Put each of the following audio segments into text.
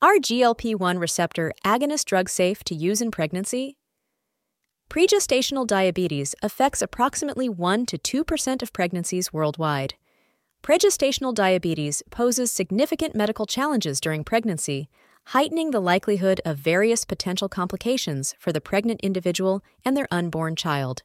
Are GLP 1 receptor agonist drugs safe to use in pregnancy? Pregestational diabetes affects approximately 1 to 2% of pregnancies worldwide. Pregestational diabetes poses significant medical challenges during pregnancy, heightening the likelihood of various potential complications for the pregnant individual and their unborn child.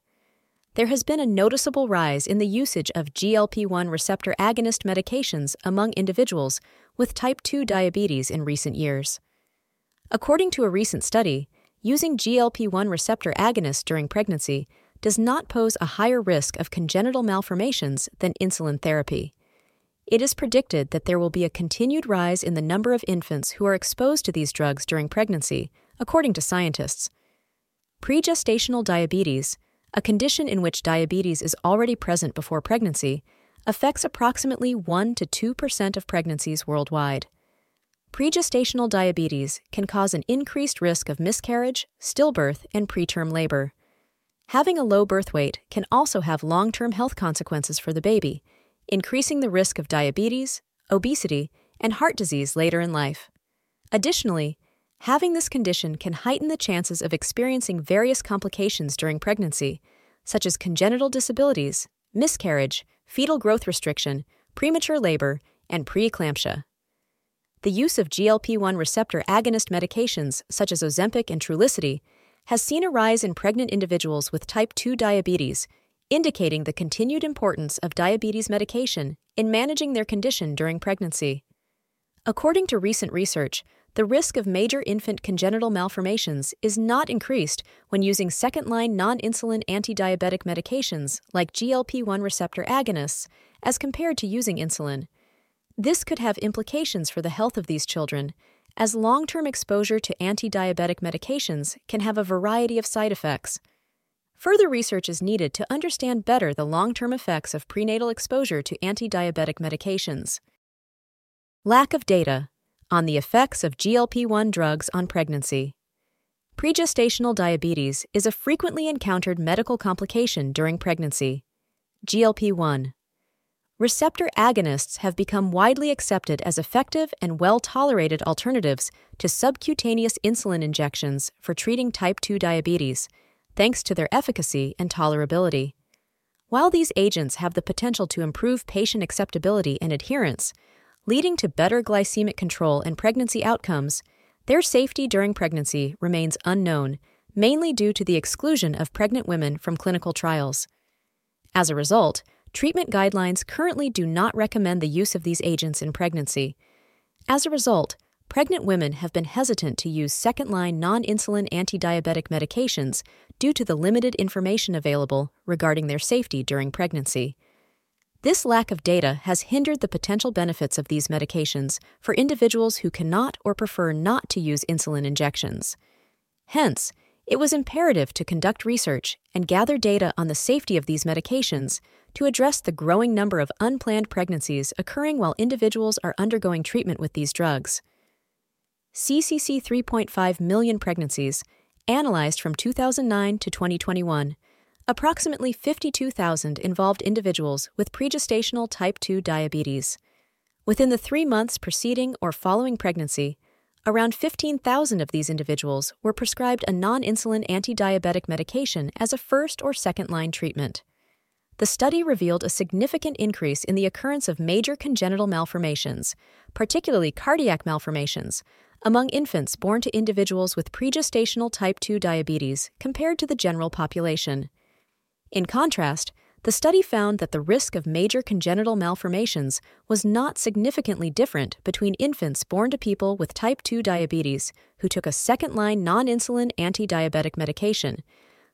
There has been a noticeable rise in the usage of GLP 1 receptor agonist medications among individuals with type 2 diabetes in recent years. According to a recent study, using GLP 1 receptor agonists during pregnancy does not pose a higher risk of congenital malformations than insulin therapy. It is predicted that there will be a continued rise in the number of infants who are exposed to these drugs during pregnancy, according to scientists. Pregestational diabetes, a condition in which diabetes is already present before pregnancy, affects approximately 1 to 2% of pregnancies worldwide. Pregestational diabetes can cause an increased risk of miscarriage, stillbirth, and preterm labor. Having a low birth weight can also have long term health consequences for the baby, increasing the risk of diabetes, obesity, and heart disease later in life. Additionally, having this condition can heighten the chances of experiencing various complications during pregnancy, such as congenital disabilities, miscarriage, fetal growth restriction, premature labor, and preeclampsia. The use of GLP 1 receptor agonist medications such as Ozempic and Trulicity has seen a rise in pregnant individuals with type 2 diabetes, indicating the continued importance of diabetes medication in managing their condition during pregnancy. According to recent research, the risk of major infant congenital malformations is not increased when using second line non insulin anti diabetic medications like GLP 1 receptor agonists as compared to using insulin. This could have implications for the health of these children, as long term exposure to anti diabetic medications can have a variety of side effects. Further research is needed to understand better the long term effects of prenatal exposure to anti diabetic medications. Lack of data on the effects of GLP 1 drugs on pregnancy. Pregestational diabetes is a frequently encountered medical complication during pregnancy. GLP 1 Receptor agonists have become widely accepted as effective and well tolerated alternatives to subcutaneous insulin injections for treating type 2 diabetes, thanks to their efficacy and tolerability. While these agents have the potential to improve patient acceptability and adherence, leading to better glycemic control and pregnancy outcomes, their safety during pregnancy remains unknown, mainly due to the exclusion of pregnant women from clinical trials. As a result, treatment guidelines currently do not recommend the use of these agents in pregnancy. As a result, pregnant women have been hesitant to use second line non insulin anti diabetic medications due to the limited information available regarding their safety during pregnancy. This lack of data has hindered the potential benefits of these medications for individuals who cannot or prefer not to use insulin injections. Hence, it was imperative to conduct research and gather data on the safety of these medications to address the growing number of unplanned pregnancies occurring while individuals are undergoing treatment with these drugs. CCC 3.5 million pregnancies, analyzed from 2009 to 2021, Approximately 52,000 involved individuals with pregestational type 2 diabetes. Within the three months preceding or following pregnancy, around 15,000 of these individuals were prescribed a non insulin anti diabetic medication as a first or second line treatment. The study revealed a significant increase in the occurrence of major congenital malformations, particularly cardiac malformations, among infants born to individuals with pregestational type 2 diabetes compared to the general population. In contrast, the study found that the risk of major congenital malformations was not significantly different between infants born to people with type 2 diabetes who took a second line non insulin anti diabetic medication,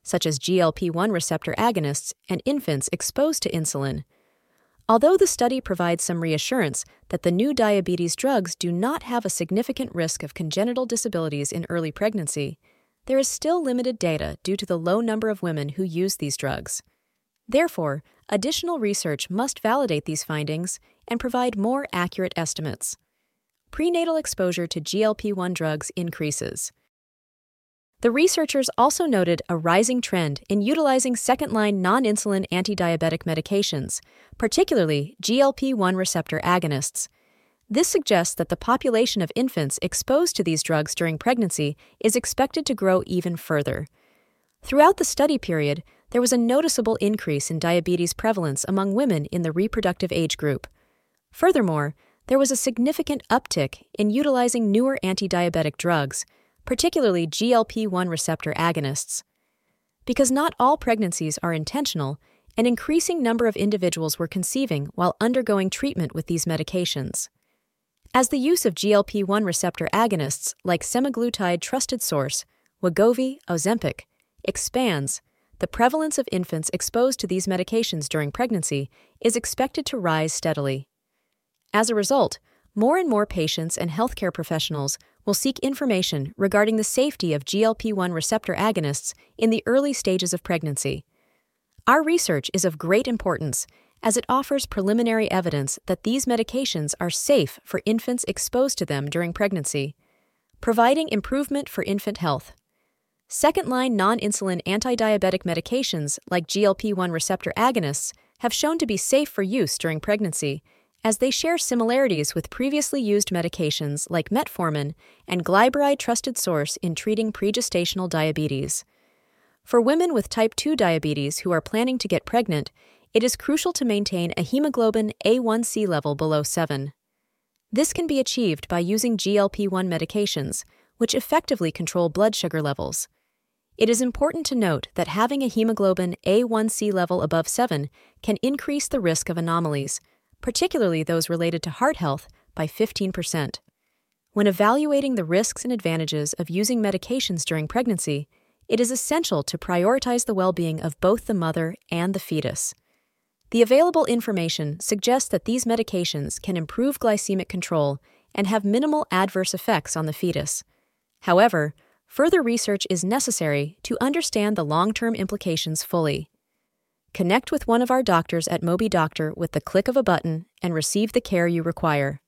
such as GLP 1 receptor agonists, and infants exposed to insulin. Although the study provides some reassurance that the new diabetes drugs do not have a significant risk of congenital disabilities in early pregnancy, there is still limited data due to the low number of women who use these drugs. Therefore, additional research must validate these findings and provide more accurate estimates. Prenatal exposure to GLP 1 drugs increases. The researchers also noted a rising trend in utilizing second line non insulin anti diabetic medications, particularly GLP 1 receptor agonists. This suggests that the population of infants exposed to these drugs during pregnancy is expected to grow even further. Throughout the study period, there was a noticeable increase in diabetes prevalence among women in the reproductive age group. Furthermore, there was a significant uptick in utilizing newer anti diabetic drugs, particularly GLP 1 receptor agonists. Because not all pregnancies are intentional, an increasing number of individuals were conceiving while undergoing treatment with these medications. As the use of GLP 1 receptor agonists like semaglutide trusted source, Wegovy, Ozempic, expands, the prevalence of infants exposed to these medications during pregnancy is expected to rise steadily. As a result, more and more patients and healthcare professionals will seek information regarding the safety of GLP 1 receptor agonists in the early stages of pregnancy. Our research is of great importance as it offers preliminary evidence that these medications are safe for infants exposed to them during pregnancy, providing improvement for infant health. Second line non insulin anti diabetic medications like GLP 1 receptor agonists have shown to be safe for use during pregnancy, as they share similarities with previously used medications like metformin and glyburide trusted source in treating pregestational diabetes. For women with type 2 diabetes who are planning to get pregnant, it is crucial to maintain a hemoglobin A1C level below 7. This can be achieved by using GLP 1 medications, which effectively control blood sugar levels. It is important to note that having a hemoglobin A1C level above 7 can increase the risk of anomalies, particularly those related to heart health, by 15%. When evaluating the risks and advantages of using medications during pregnancy, it is essential to prioritize the well being of both the mother and the fetus. The available information suggests that these medications can improve glycemic control and have minimal adverse effects on the fetus. However, Further research is necessary to understand the long term implications fully. Connect with one of our doctors at MobiDoctor with the click of a button and receive the care you require.